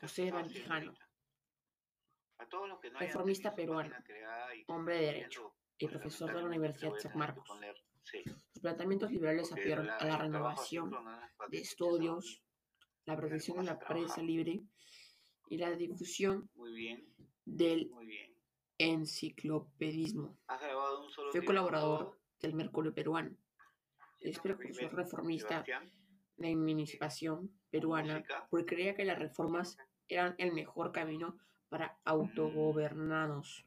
José Vantijano, reformista peruano, hombre de derecho y profesor de la Universidad San Marcos. Sus planteamientos liberales apoyaron a la renovación de estudios, la protección de la prensa libre y la difusión del enciclopedismo. Fue colaborador del Mercurio peruano. Es precursor reformista de emancipación peruana porque creía que las reformas eran el mejor camino para autogobernarnos.